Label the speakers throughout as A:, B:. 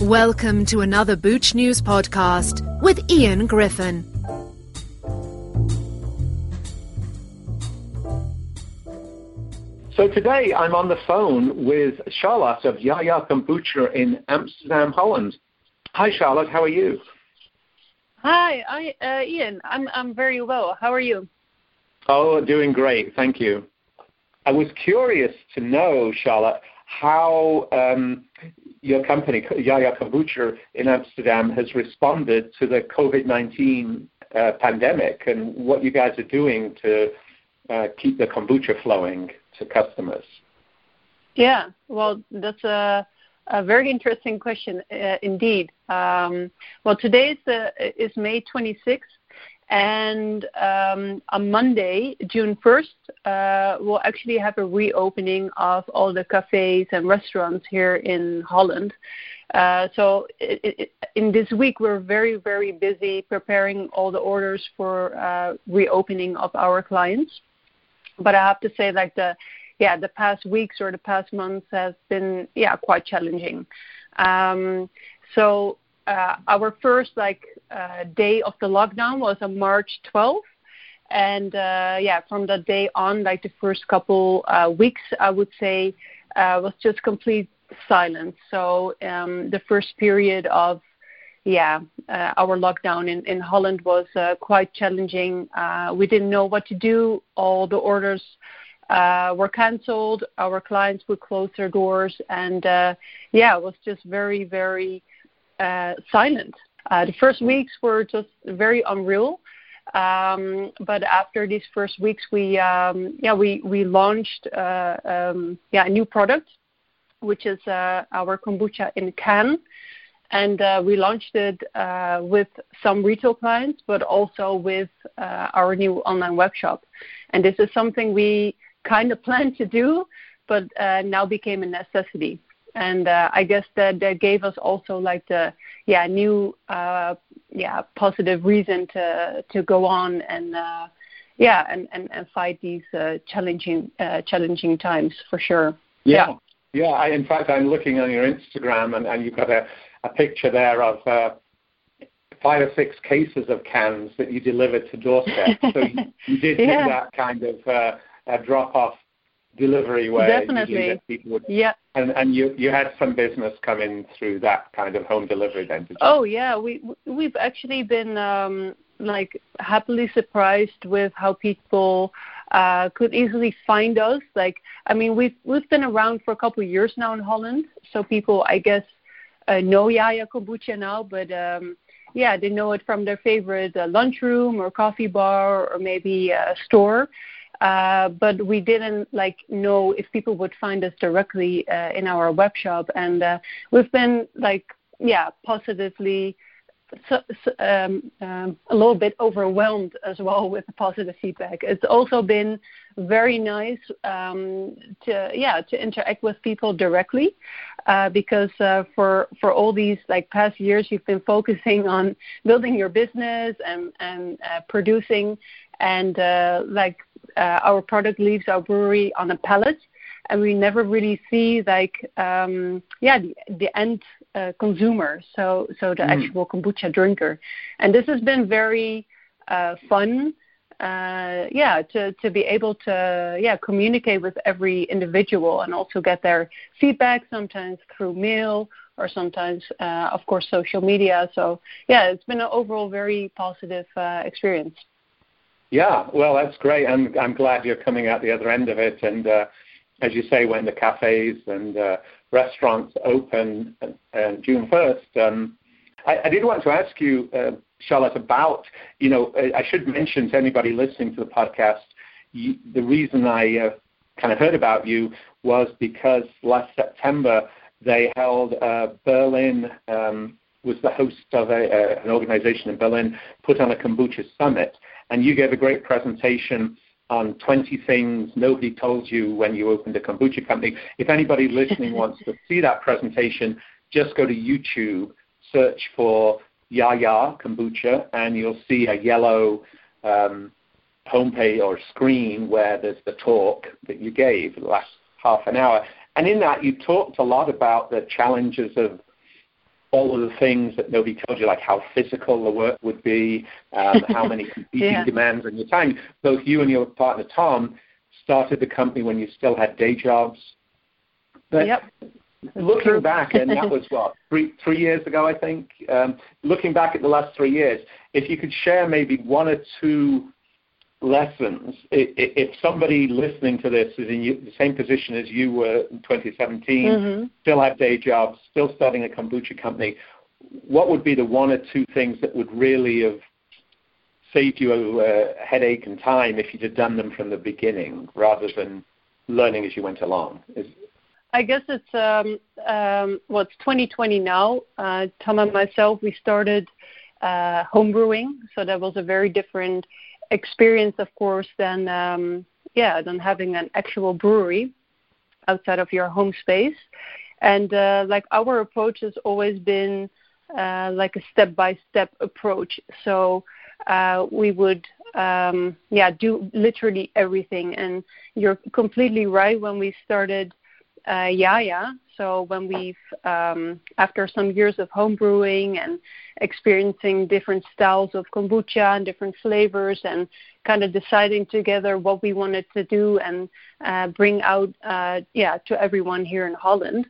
A: Welcome to another Booch News podcast with Ian Griffin.
B: So today I'm on the phone with Charlotte of Yaya Kombucha in Amsterdam, Holland. Hi, Charlotte. How are you?
C: Hi, I, uh, Ian. I'm I'm very well. How are you?
B: Oh, doing great. Thank you. I was curious to know, Charlotte, how um, your company, Yaya Kombucha in Amsterdam, has responded to the COVID-19 uh, pandemic and what you guys are doing to uh, keep the kombucha flowing to customers.
C: Yeah, well, that's a, a very interesting question uh, indeed. Um, well, today is, is May 26th, and um, on Monday, June 1st, uh, we'll actually have a reopening of all the cafes and restaurants here in Holland. Uh, so it, it, in this week, we're very, very busy preparing all the orders for uh, reopening of our clients. But I have to say, like the yeah, the past weeks or the past months has been yeah quite challenging. Um, so uh, our first like uh, day of the lockdown was on March 12th, and uh, yeah, from that day on, like the first couple uh, weeks, I would say uh, was just complete silence. So um, the first period of yeah, uh, our lockdown in, in Holland was uh, quite challenging. Uh, we didn't know what to do. All the orders uh, were cancelled. Our clients would close their doors, and uh, yeah, it was just very, very uh, silent. Uh, the first weeks were just very unreal. Um, but after these first weeks, we um, yeah we we launched uh, um, yeah a new product, which is uh, our kombucha in a can, and uh, we launched it uh, with some retail clients, but also with uh, our new online web shop. And this is something we kind of planned to do, but uh, now became a necessity and uh, I guess that that gave us also like the yeah new uh, yeah positive reason to to go on and uh, yeah and, and, and fight these uh, challenging uh, challenging times for sure.
B: Yeah, yeah. I, in fact, I'm looking on your Instagram and, and you've got a, a picture there of. Uh, five or six cases of cans that you delivered to doorstep. So you, you did
C: yeah.
B: do that kind of uh, a drop off delivery way.
C: Definitely.
B: People would,
C: yeah.
B: And and you you had some business coming through that kind of home delivery then. Did you?
C: Oh yeah, we we've actually been um, like happily surprised with how people uh, could easily find us. Like I mean, we've we've been around for a couple of years now in Holland, so people I guess uh, know Yaya Kombucha now, but. Um, yeah, they know it from their favorite uh, lunchroom or coffee bar or maybe a store. Uh, but we didn't like know if people would find us directly uh, in our web shop, and uh, we've been like yeah positively so, so, um, um, a little bit overwhelmed as well with the positive feedback. It's also been very nice um, to yeah to interact with people directly uh, because uh, for for all these like past years you've been focusing on building your business and and uh, producing and uh, like uh, our product leaves our brewery on a pallet, and we never really see like um, yeah the, the end uh, consumer, so so the mm. actual kombucha drinker, and this has been very uh, fun. Uh, yeah, to to be able to yeah communicate with every individual and also get their feedback sometimes through mail or sometimes uh, of course social media. So yeah, it's been an overall very positive uh, experience.
B: Yeah, well, that's great. I'm I'm glad you're coming out the other end of it. And uh, as you say, when the cafes and uh, restaurants open uh, June 1st, um, I, I, did want to ask you, uh, Charlotte, about you know I should mention to anybody listening to the podcast, you, the reason I uh, kind of heard about you was because last September they held uh, Berlin. Um, was the host of a, an organization in Berlin, put on a kombucha summit, and you gave a great presentation on 20 things nobody told you when you opened a kombucha company. If anybody listening wants to see that presentation, just go to YouTube, search for Yaya Kombucha, and you'll see a yellow um, homepage or screen where there's the talk that you gave the last half an hour. And in that, you talked a lot about the challenges of all of the things that nobody told you, like how physical the work would be, um, how many competing yeah. demands on your time. Both you and your partner Tom started the company when you still had day jobs. But
C: yep.
B: looking back, and that was what three three years ago, I think. Um, looking back at the last three years, if you could share maybe one or two lessons, if somebody listening to this is in the same position as you were in 2017, mm-hmm. still have day jobs, still starting a kombucha company, what would be the one or two things that would really have saved you a headache and time if you'd have done them from the beginning rather than learning as you went along? Is,
C: I guess it's um, um, well, it's 2020 now. Uh, Tom and myself, we started uh, home brewing, so that was a very different experience, of course, than um, yeah, than having an actual brewery outside of your home space. And uh, like our approach has always been uh, like a step-by-step approach. So uh, we would um, yeah do literally everything. And you're completely right. When we started uh, Yaya, so when we've, um, after some years of home brewing and experiencing different styles of kombucha and different flavors and kind of deciding together what we wanted to do and uh, bring out, uh, yeah, to everyone here in Holland.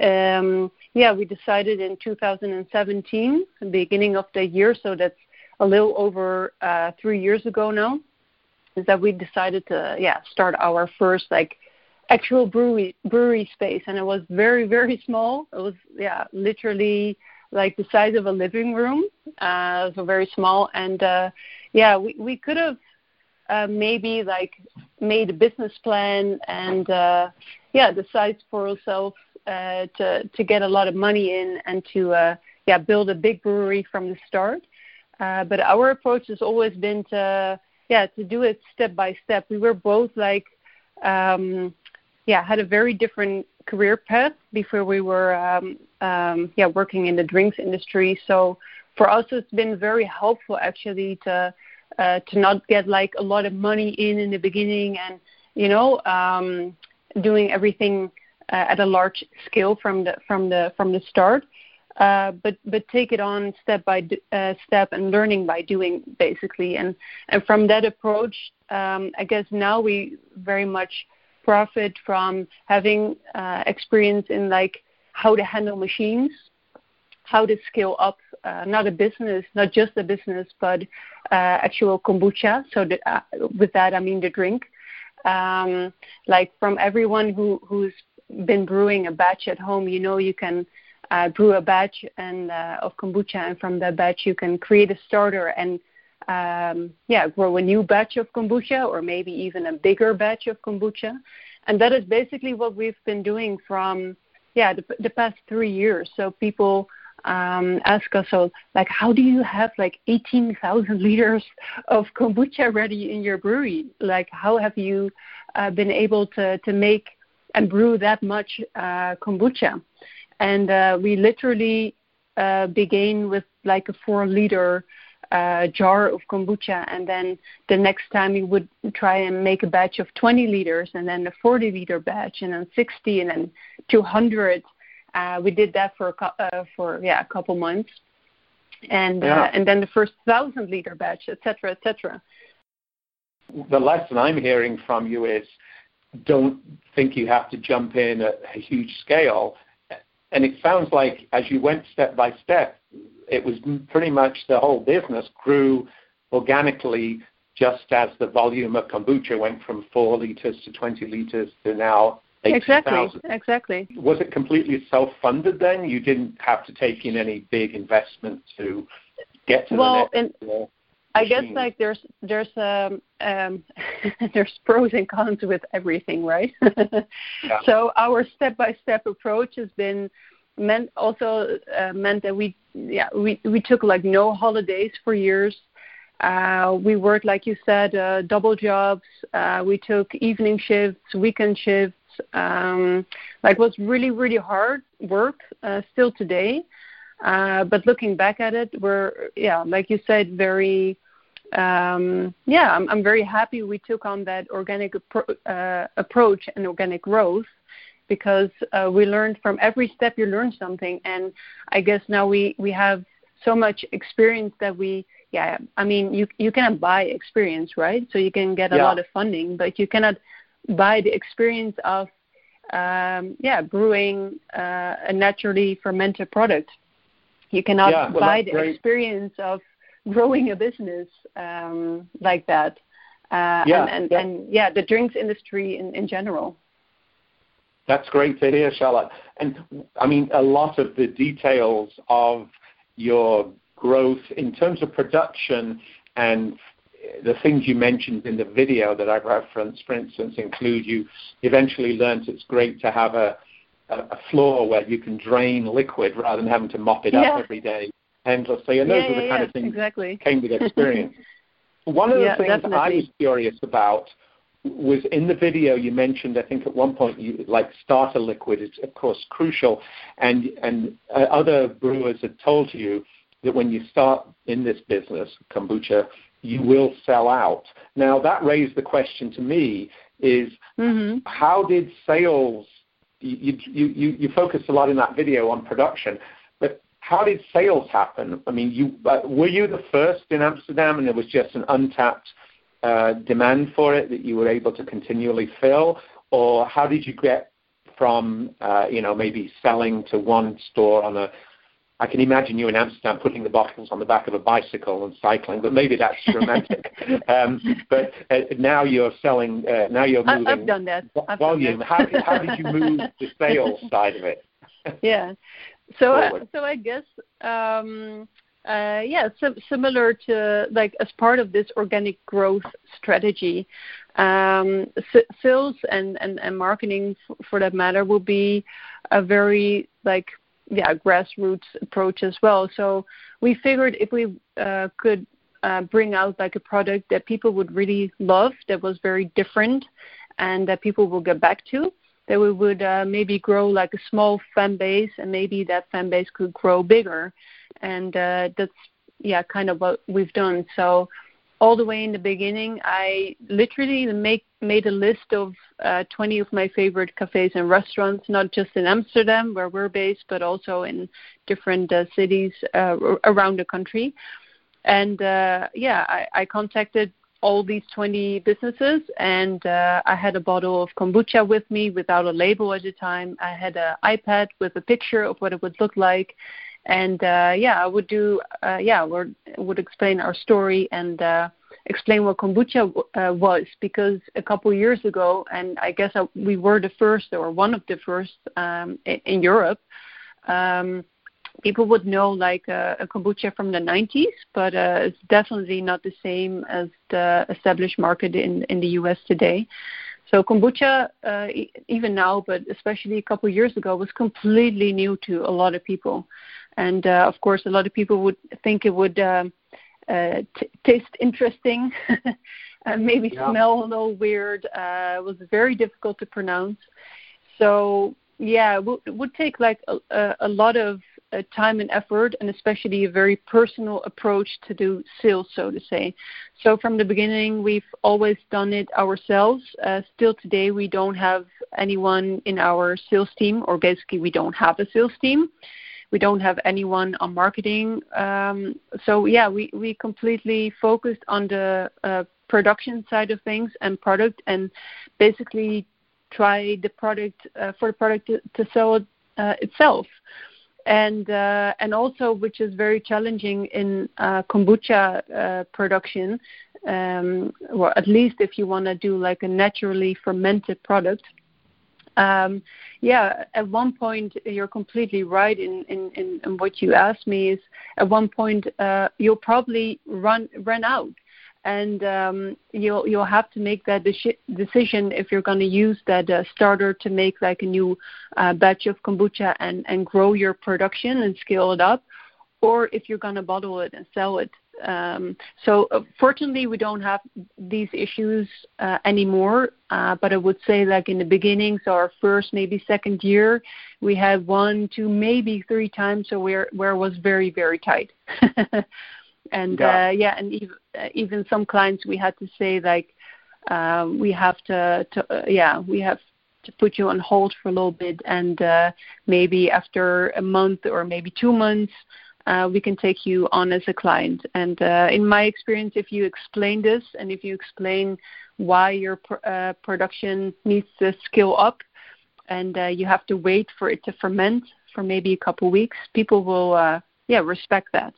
C: Um, yeah, we decided in 2017, the beginning of the year, so that's a little over uh, three years ago now, is that we decided to, yeah, start our first like actual brewery brewery space, and it was very very small. It was yeah literally like the size of a living room, uh, so very small. And uh, yeah, we we could have uh, maybe like made a business plan and uh, yeah decide for ourselves uh, to to get a lot of money in and to uh, yeah build a big brewery from the start. Uh, but our approach has always been to yeah to do it step by step. We were both like um, yeah had a very different career path before we were um, um, yeah working in the drinks industry. So for us, it's been very helpful actually to uh, to not get like a lot of money in in the beginning and you know um, doing everything uh, at a large scale from the from the from the start. Uh, but but take it on step by uh, step and learning by doing basically and and from that approach um, I guess now we very much profit from having uh, experience in like how to handle machines, how to scale up uh, not a business, not just a business, but uh, actual kombucha. So the, uh, with that I mean the drink. Um, like from everyone who who's been brewing a batch at home, you know you can uh, brew a batch and uh, of kombucha, and from that batch you can create a starter and um, yeah, grow a new batch of kombucha or maybe even a bigger batch of kombucha. And that is basically what we've been doing from, yeah, the, the past three years. So people um, ask us, so like, how do you have like 18,000 liters of kombucha ready in your brewery? Like, how have you uh, been able to, to make and brew that much uh, kombucha? And uh, we literally uh, began with like a four liter uh, jar of kombucha, and then the next time you would try and make a batch of 20 liters, and then a 40 liter batch, and then 60, and then 200. Uh, we did that for a, uh, for yeah a couple months, and uh, yeah. and then the first thousand liter batch, etc., etc.
B: The lesson I'm hearing from you is don't think you have to jump in at a huge scale. And it sounds like as you went step by step, it was pretty much the whole business grew organically just as the volume of kombucha went from 4 liters to 20 liters to now
C: Exactly, exactly.
B: Was it completely self-funded then? You didn't have to take in any big investment to get to
C: well,
B: the next
C: and I guess like there's there's um, um there's pros and cons with everything, right? yeah. So our step-by-step approach has been meant also uh, meant that we yeah we we took like no holidays for years. Uh, we worked like you said uh, double jobs. Uh, we took evening shifts, weekend shifts. Um, like was really really hard work uh, still today. Uh, but looking back at it, we're yeah like you said very um, yeah I'm, I'm very happy we took on that organic appro- uh, approach and organic growth because uh, we learned from every step you learn something and i guess now we we have so much experience that we yeah i mean you you cannot buy experience right so you can get a
B: yeah.
C: lot of funding but you cannot buy the experience of um, yeah brewing uh, a naturally fermented product you cannot
B: yeah, well,
C: buy the
B: great.
C: experience of growing a business um, like that uh,
B: yeah,
C: and, and,
B: yeah.
C: and yeah the drinks industry in, in general
B: That's great to hear, Charlotte. And I mean, a lot of the details of your growth in terms of production and the things you mentioned in the video that I referenced, for instance, include you eventually learned it's great to have a, a, a floor where you can drain liquid rather than having to mop it
C: Yeah.
B: up every day endlessly. And those
C: yeah,
B: are the kind of things
C: exactly
B: came with experience. One of the things I was curious about was in the video you mentioned. I think at one point you like starter liquid is of course crucial, and and uh, other brewers have told you that when you start in this business, kombucha, you will sell out. Now that raised the question to me: is
C: hmm
B: how did sales? You you you you focused a lot in that video on production, but how did sales happen? I mean, you uh, were you the first in Amsterdam, and there was just an untapped demand for it that you were able to continually fill, or how did you get from uh, you know maybe selling to one store on a I can imagine you in Amsterdam putting the bottles on the back of a bicycle and cycling, but maybe that's romantic. um, but uh, now you're selling. Uh, now you're moving
C: I've done that. I've
B: volume.
C: Done that.
B: How did, how did you move the sales side of it?
C: yeah. Uh,
B: Forward.
C: so I guess um, uh, yeah, sim- similar to like as part of this organic growth strategy, um, sales and, and, and marketing for that matter will be a very like yeah grassroots approach as well. So we figured if we uh, could uh, bring out like a product that people would really love, that was very different, and that people will get back to, that we would uh, maybe grow like a small fan base, and maybe that fan base could grow bigger, and uh, that's yeah kind of what we've done. So all the way in the beginning, I literally make made a list of uh, 20 of my favorite cafes and restaurants, not just in Amsterdam where we're based, but also in different uh, cities uh, ar- around the country. And uh, yeah, I, I contacted all these 20 businesses, and uh, I had a bottle of kombucha with me without a label at the time. I had an iPad with a picture of what it would look like, and uh, yeah, I would do uh, yeah, would would explain our story and uh, explain what kombucha uh, was because a couple years ago, and I guess uh, we were the first or one of the first um, in, Europe. Um, people would know like uh, a kombucha from the 90s, but uh, it's definitely not the same as the established market in in the U.S. today. So kombucha, even now, but especially a couple years ago, was completely new to a lot of people, and uh, of course, a lot of people would think it would um, uh, t- taste interesting, uh, maybe
B: Yeah.
C: smell a little weird. Uh, it was very difficult to pronounce. So yeah, it would, it would take like a, a, a lot of uh, time and effort, and especially a very personal approach to do sales, so to say. So from the beginning, we've always done it ourselves. Uh, still today, we don't have anyone in our sales team, or basically, we don't have a sales team. We don't have anyone on marketing. Um, so yeah, we, we completely focused on the uh, production side of things and product, and basically try the product uh, for the product to, to sell it uh, itself and uh, and also which is very challenging in uh, kombucha uh, production, um, or at least if you want to do like a naturally fermented product. Um, yeah, at one point you're completely right in, in, in, in what you asked me is at one point uh, you'll probably run run out and um, you'll you'll have to make that deci- decision if you're going to use that uh, starter to make like a new uh, batch of kombucha and and grow your production and scale it up, or if you're going to bottle it and sell it. Um, so uh, fortunately, we don't have these issues uh, anymore. Uh, but I would say like in the beginning, so our first maybe second year, we had one, two, maybe three times, so where where it was very very tight. and
B: Yeah.
C: uh, yeah, and even uh, even some clients we had to say like um, we have to, to uh, yeah we have to put you on hold for a little bit, and uh, maybe after a month or maybe two months, uh, we can take you on as a client. And uh, in my experience, if you explain this and if you explain why your pr- uh, production needs to scale up, and uh, you have to wait for it to ferment for maybe a couple weeks, people will uh, yeah respect that.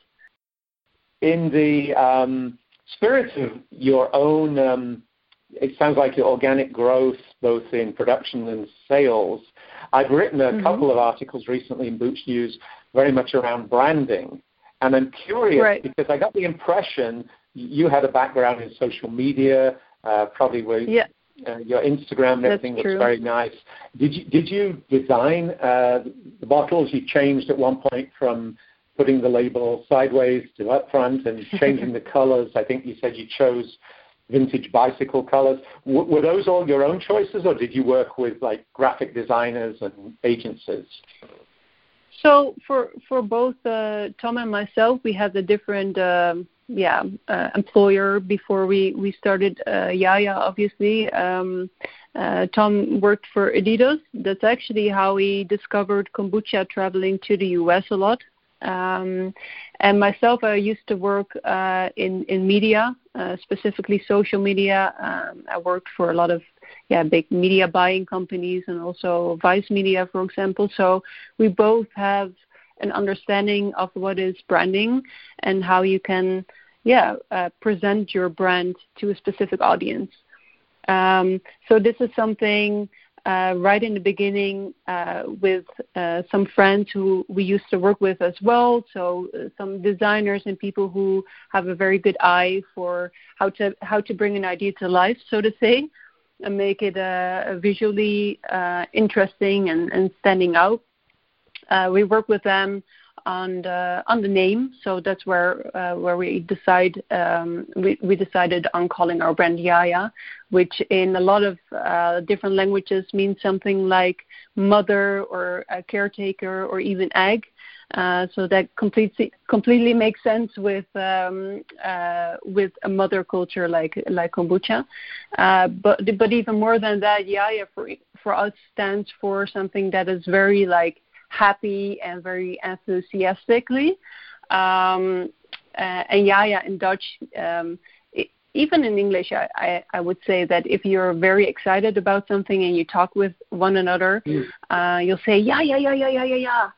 B: In the um, spirit of your own, um, it sounds like your organic growth, both in production and sales. I've written a mm-hmm. couple of articles recently in Booch News very much around branding. And I'm curious right. because I got the impression you had a background in social media, uh, probably where yeah. uh, your Instagram and everything
C: That's
B: looks
C: true.
B: very nice. Did you did you design uh, the bottles? You changed at one point from putting the label sideways to up front and changing the colors. I think you said you chose vintage bicycle colors. W- were those all your own choices, or did you work with like graphic designers and agencies?
C: So for for both uh, Tom and myself, we had a different um, yeah uh, employer before we we started uh, Yaya. Obviously, um, uh, Tom worked for Adidas. That's actually how he discovered kombucha traveling to the U.S. a lot. Um, and myself, I used to work uh, in in media, uh, specifically social media. Um, I worked for a lot of yeah big media buying companies and also Vice Media, for example. So we both have an understanding of what is branding and how you can yeah uh, present your brand to a specific audience. Um, so this is something uh, right in the beginning uh, with uh, some friends who we used to work with as well. So uh, some designers and people who have a very good eye for how to how to bring an idea to life, so to say and make it uh, visually uh, interesting and, and standing out. Uh, we work with them on the on the name, so that's where uh, where we decide um, we, we decided on calling our brand Yaya, which in a lot of uh, different languages means something like mother or caretaker or even egg. Uh, so that completely completely makes sense with um, uh, with a mother culture like like kombucha. Uh, but but even more than that, Yaya for for us stands for something that is very like happy and very enthusiastically. Um, uh, and Yaya in Dutch. Um, even in English, I, I, I, would say that if you're very excited about something and you talk with one another, mm. uh, you'll say yeah, yeah, yeah, yeah, yeah, yeah, yeah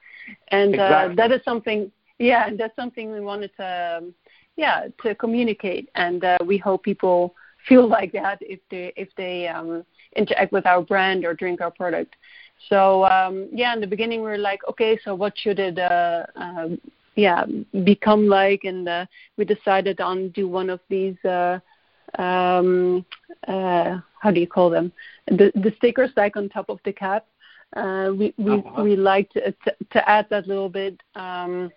C: and uh, exactly. that is something yeah that's something we wanted to um, yeah to communicate. And uh, we hope people feel like that if they if they um, interact with our brand or drink our product. So um, yeah in the beginning we were like okay so what should it uh, uh, yeah become like? And uh, we decided on do one of these uh, um, uh, how do you call them? The the stickers like on top of the cap we we uh-huh. we like to, to, to add that little bit um,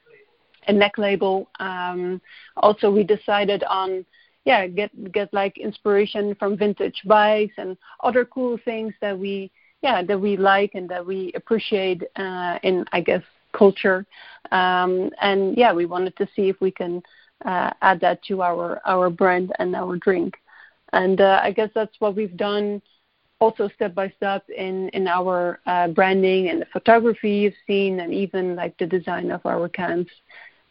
C: a neck label. Um, also, we decided on yeah get get like inspiration from vintage bikes and other cool things that we yeah that we like and that we appreciate uh, in I guess culture. Um, and yeah, we wanted to see if we can uh, add that to our our brand and our drink. And uh, I guess that's what we've done also step by step in in our uh, branding and the photography you've seen, and even like the design of our cans.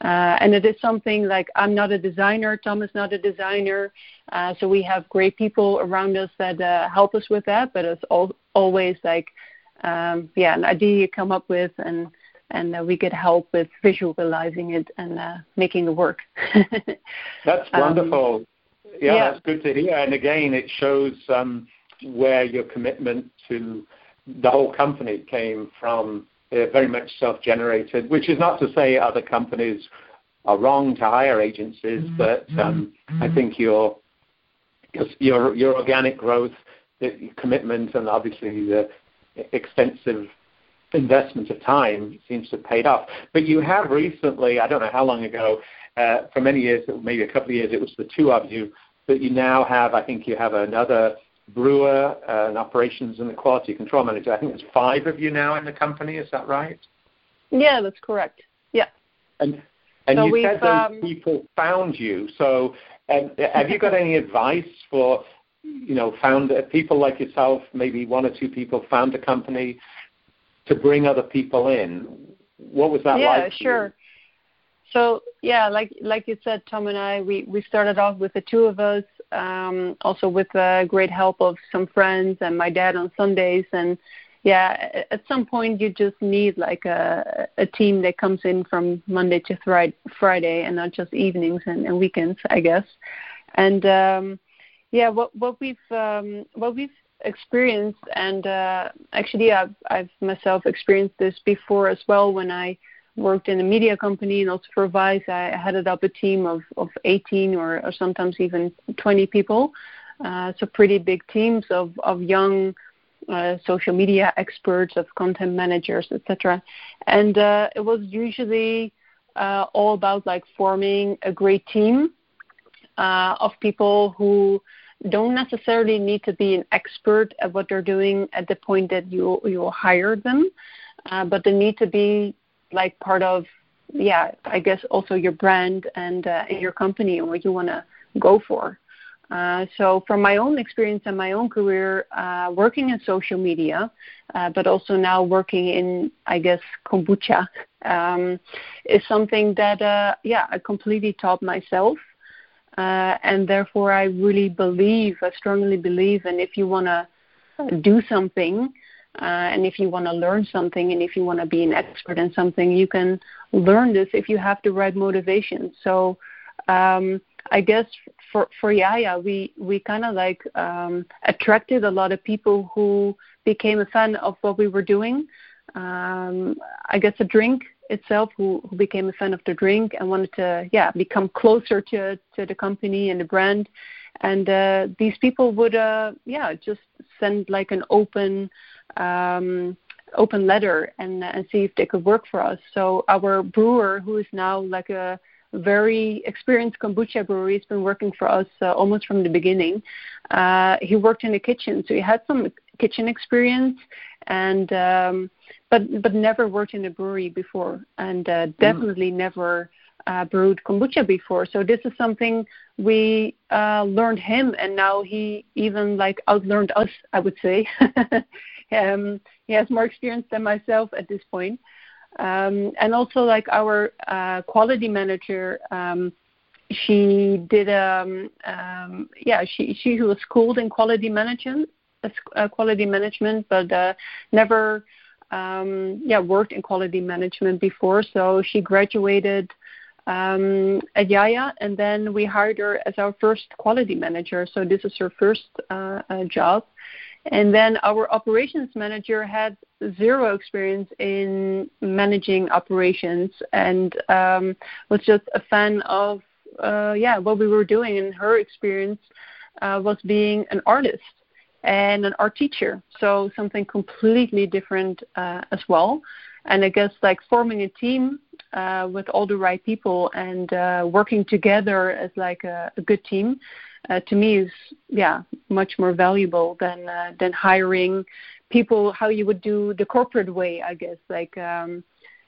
C: Uh, and it is something like I'm not a designer, Tom is not a designer, uh, so we have great people around us that uh, help us with that. But it's all, always like, um, yeah, an idea you come up with, and and uh, we get help with visualizing it and uh, making it work.
B: that's um, wonderful. Um, yeah, yeah, that's good to hear. And again, it shows. Um, where your commitment to the whole company came from very much self-generated, which is not to say other companies are wrong to hire agencies, mm-hmm. but um, mm-hmm. I think your your your organic growth, the commitment, and obviously the extensive investment of time seems to have paid off. But you have recently, I don't know how long ago, uh, for many years, maybe a couple of years, it was the two of you, but you now have, I think you have another brewer, uh, and operations and the quality control manager. I think there's five of you now in the company. Is that right?
C: Yeah, that's correct. Yeah.
B: And and so you said those um, people found you. So, have you got any advice for you know, found uh, people like yourself, maybe one or two people, found a company to bring other people in. What was that
C: yeah,
B: like?
C: Yeah, sure. So yeah, like like you said, Tom and I, we we started off with the two of us, um, also with uh, great help of some friends and my dad on Sundays, and yeah, at some point you just need like a a team that comes in from Monday to Friday and not just evenings and, and weekends, I guess. And um, yeah, what what we've um, what we've experienced, and uh, actually I've I've myself experienced this before as well when I worked in a media company and also for Vice. I headed up a team of of 18 or, or sometimes even 20 people. Uh, so pretty big teams of of young uh, social media experts, of content managers, etc. And uh, it was usually uh, all about like forming a great team uh, of people who don't necessarily need to be an expert at what they're doing at the point that you you hire them, uh, but they need to be like part of yeah I guess also your brand and uh, your company and what you want to go for. Uh, so from my own experience and my own career uh, working in social media, uh, but also now working in, I guess, kombucha, um, is something that, uh, yeah, I completely taught myself. Uh, and therefore, I really believe, I strongly believe, and if you want to do something, and if you want to learn something, and if you want to be an expert in something, you can learn this if you have the right motivation. So, um, I guess for for Yaya, we we kind of like um, attracted a lot of people who became a fan of what we were doing. Um, I guess the drink itself, who, who became a fan of the drink and wanted to yeah become closer to to the company and the brand. And uh, these people would uh, yeah just send like an open um, open letter and and see if they could work for us. So our brewer, who is now like a very experienced kombucha brewery. He's been working for us uh, almost from the beginning. Uh, he worked in the kitchen, so he had some kitchen experience, and um, but but never worked in a brewery before, and uh, mm. definitely mm. never uh, brewed kombucha before. So this is something we uh, learned him, and now he even like outlearned us. I would say. um, he has more experience than myself at this point. Um, and also, like our uh, quality manager, um, she did, um, um, yeah, she she was schooled in quality management, uh, quality management, but uh, never, um, yeah, worked in quality management before. So she graduated um, at Yaya, and then we hired her as our first quality manager. So this is her first uh, uh, job. And then our operations manager had zero experience in managing operations and um, was just a fan of uh, yeah what we were doing. And her experience uh, was being an artist and an art teacher, so something completely different uh, as well. And I guess like forming a team uh, with all the right people and uh, working together as like a, a good team uh, to me is yeah much more valuable than uh, than hiring people how you would do the corporate way I guess like um,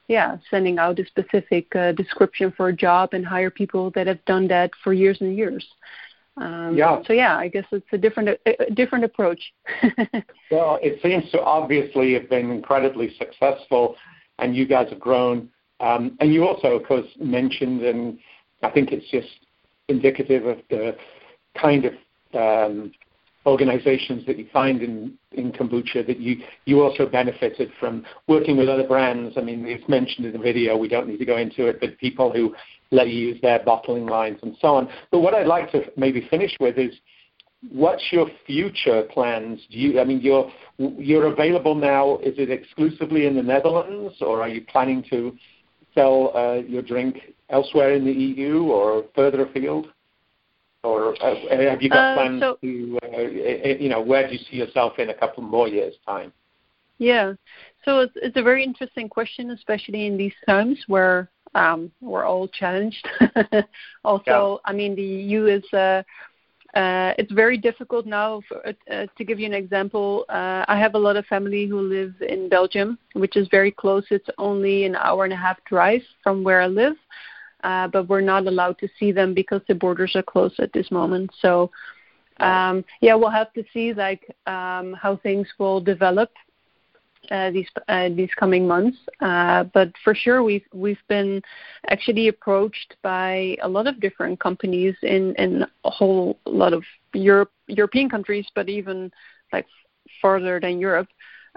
C: yeah sending out a specific uh, description for a job and hire people that have done that for years and years. Um, yeah. So yeah, I guess it's a different a, a different approach.
B: well, it seems to obviously have been incredibly successful, and you guys have grown. Um, and you also, of course, mentioned, and I think it's just indicative of the kind of um, organizations that you find in, in kombucha that you, you also benefited from working with other brands. I mean, it's mentioned in the video, we don't need to go into it, but people who let you use their bottling lines and so on. But what I'd like to maybe finish with is what's your future plans? Do you, I mean, you're, you're available now, is it exclusively in the Netherlands or are you planning to sell uh, your drink elsewhere in the EU or further afield? or uh, have you got uh, plans so, to, uh, you know, where do you see yourself in a couple more years' time?
C: Yeah, so it's, it's a very interesting question, especially in these times where um, we're all challenged. also, yeah. I mean, the EU is. Uh, uh, it's very difficult now. For, uh, to give you an example, uh, I have a lot of family who live in Belgium, which is very close. It's only an hour and a half drive from where I live uh, but we're not allowed to see them because the borders are closed at this moment. So Um, yeah, we'll have to see like um, how things will develop uh, these uh, these coming months. Uh, but for sure, we've we've been actually approached by a lot of different companies in in a whole lot of Europe European countries, but even like farther than Europe.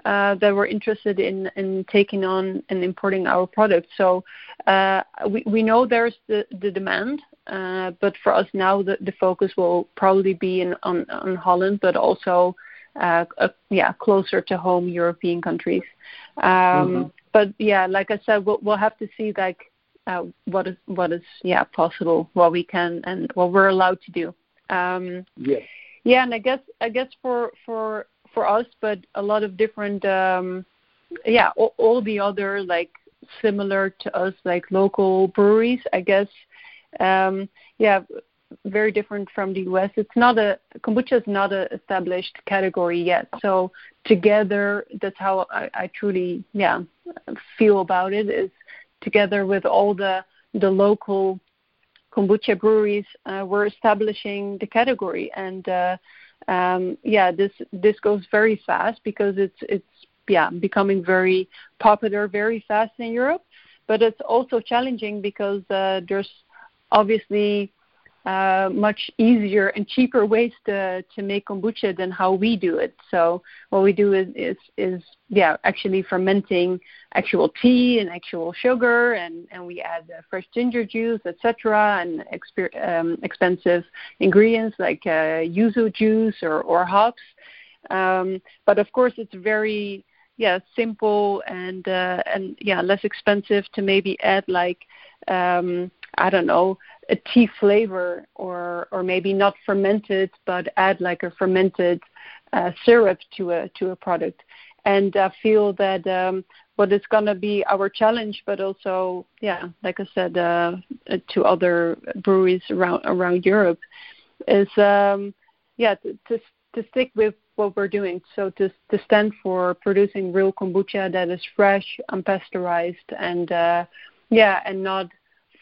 C: Uh, that were interested in, in taking on and importing our products. So uh, we, we know there's the, the demand, uh, but for us now the, the focus will probably be in, on, on Holland, but also uh, uh, yeah, closer to home European countries. Um, mm-hmm. But yeah, like I said, we'll, we'll have to see like uh, what is what is yeah possible, what we can and what we're allowed to do. Um,
B: yeah.
C: Yeah, and I guess I guess for for for us, but a lot of different um, yeah all, all the other like similar to us like local breweries, I guess. Um, yeah, very different from the US. It's not a kombucha is not an established category yet. So together, that's how I, I truly yeah feel about it. Is together with all the the local kombucha breweries, uh, we're establishing the category, and uh, um, yeah, this this goes very fast because it's it's yeah becoming very popular very fast in Europe. But it's also challenging because uh, there's obviously uh, much easier and cheaper ways to to make kombucha than how we do it. So what we do is is, is yeah actually fermenting actual tea and actual sugar, and and we add uh, fresh ginger juice, etc., and exper- um, expensive ingredients like uh, yuzu juice or or hops. Um, but of course, it's very yeah simple and uh, and yeah less expensive to maybe add like um, I don't know a tea flavor or or maybe not fermented but add like a fermented uh, syrup to a to a product and I feel that um, what is going to be our challenge but also yeah like I said uh, to other breweries around around Europe is um, yeah to, to to stick with what we're doing. So to to stand for producing real kombucha that is fresh, unpasteurized, and uh, yeah, and not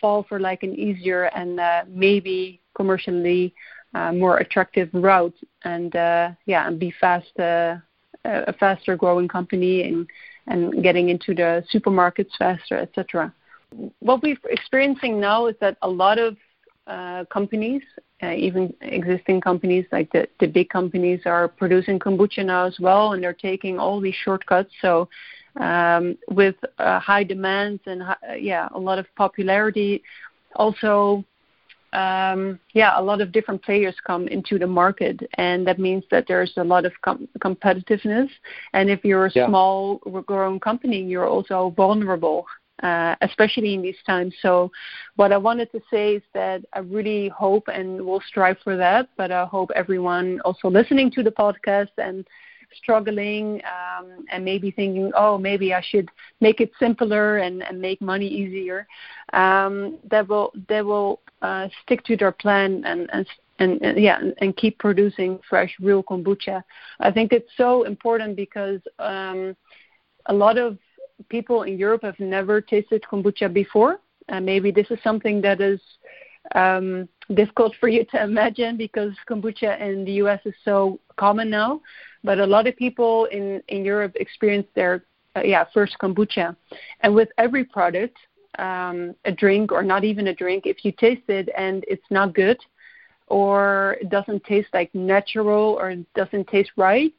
C: fall for like an easier and uh, maybe commercially uh, more attractive route and uh, yeah and be fast uh, a faster growing company and and getting into the supermarkets faster etc what we're experiencing now is that a lot of uh, companies uh, even existing companies like the, the big companies are producing kombucha now as well and they're taking all these shortcuts so um, with uh, high demands and uh, yeah, a lot of popularity. Also, um, yeah, a lot of different players come into the market, and that means that there's a lot of com- competitiveness. And if you're a yeah. small, growing company, you're also vulnerable, uh, especially in these times. So, what I wanted to say is that I really hope and will strive for that. But I hope everyone also listening to the podcast and struggling um, and maybe thinking, oh, maybe I should make it simpler and, and make money easier, um, that will they will uh, stick to their plan and and and, and yeah and, and, keep producing fresh real kombucha. I think it's so important because um, a lot of people in Europe have never tasted kombucha before. And maybe this is something that is um, difficult for you to imagine because kombucha in the US is so common now but a lot of people in in Europe experience their uh, yeah first kombucha, and with every product, um, a drink or not even a drink, if you taste it and it's not good, or it doesn't taste like natural or it doesn't taste right,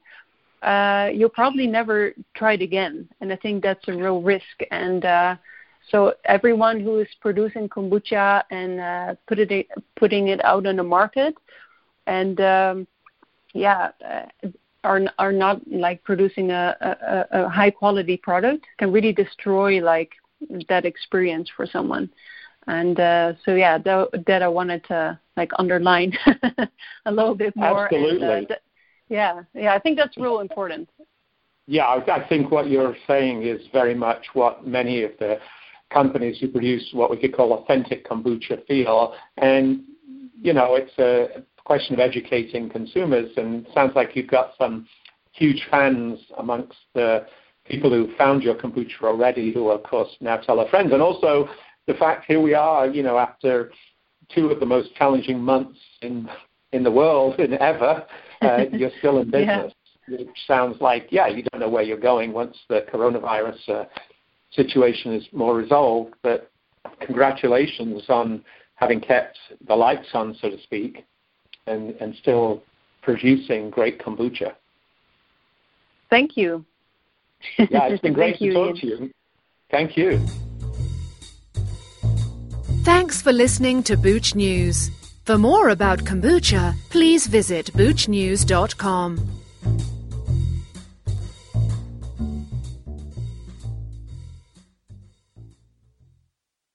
C: uh, you'll probably never try it again. And I think that's a real risk. And uh, so everyone who is producing kombucha and uh, put it, putting it out on the market, and um, yeah, uh, are are not like producing a, a, a high quality product can really destroy like that experience for someone and uh, so yeah that, that i wanted to like underline a little bit more
B: absolutely
C: and, uh, th- yeah yeah i think that's real important.
B: Yeah I, I think what you're saying is very much what many of the companies who produce what we could call authentic kombucha feel. And you know it's a question of educating consumers, and sounds like you've got some huge fans amongst the people who found your kombucha already, who of course now tell their friends, and also the fact here we are, you know, after two of the most challenging months in in the world in ever, uh, you're still in business. Yeah. It sounds like, yeah, you don't know where you're going once the coronavirus uh, situation is more resolved, but congratulations on having kept the lights on, so to speak, and, and still producing great kombucha.
C: Thank you.
B: Yeah, it's been great to talk Ian. to you. Thank you.
A: Thanks for listening to Booch News. For more about kombucha, please visit boochnews.com.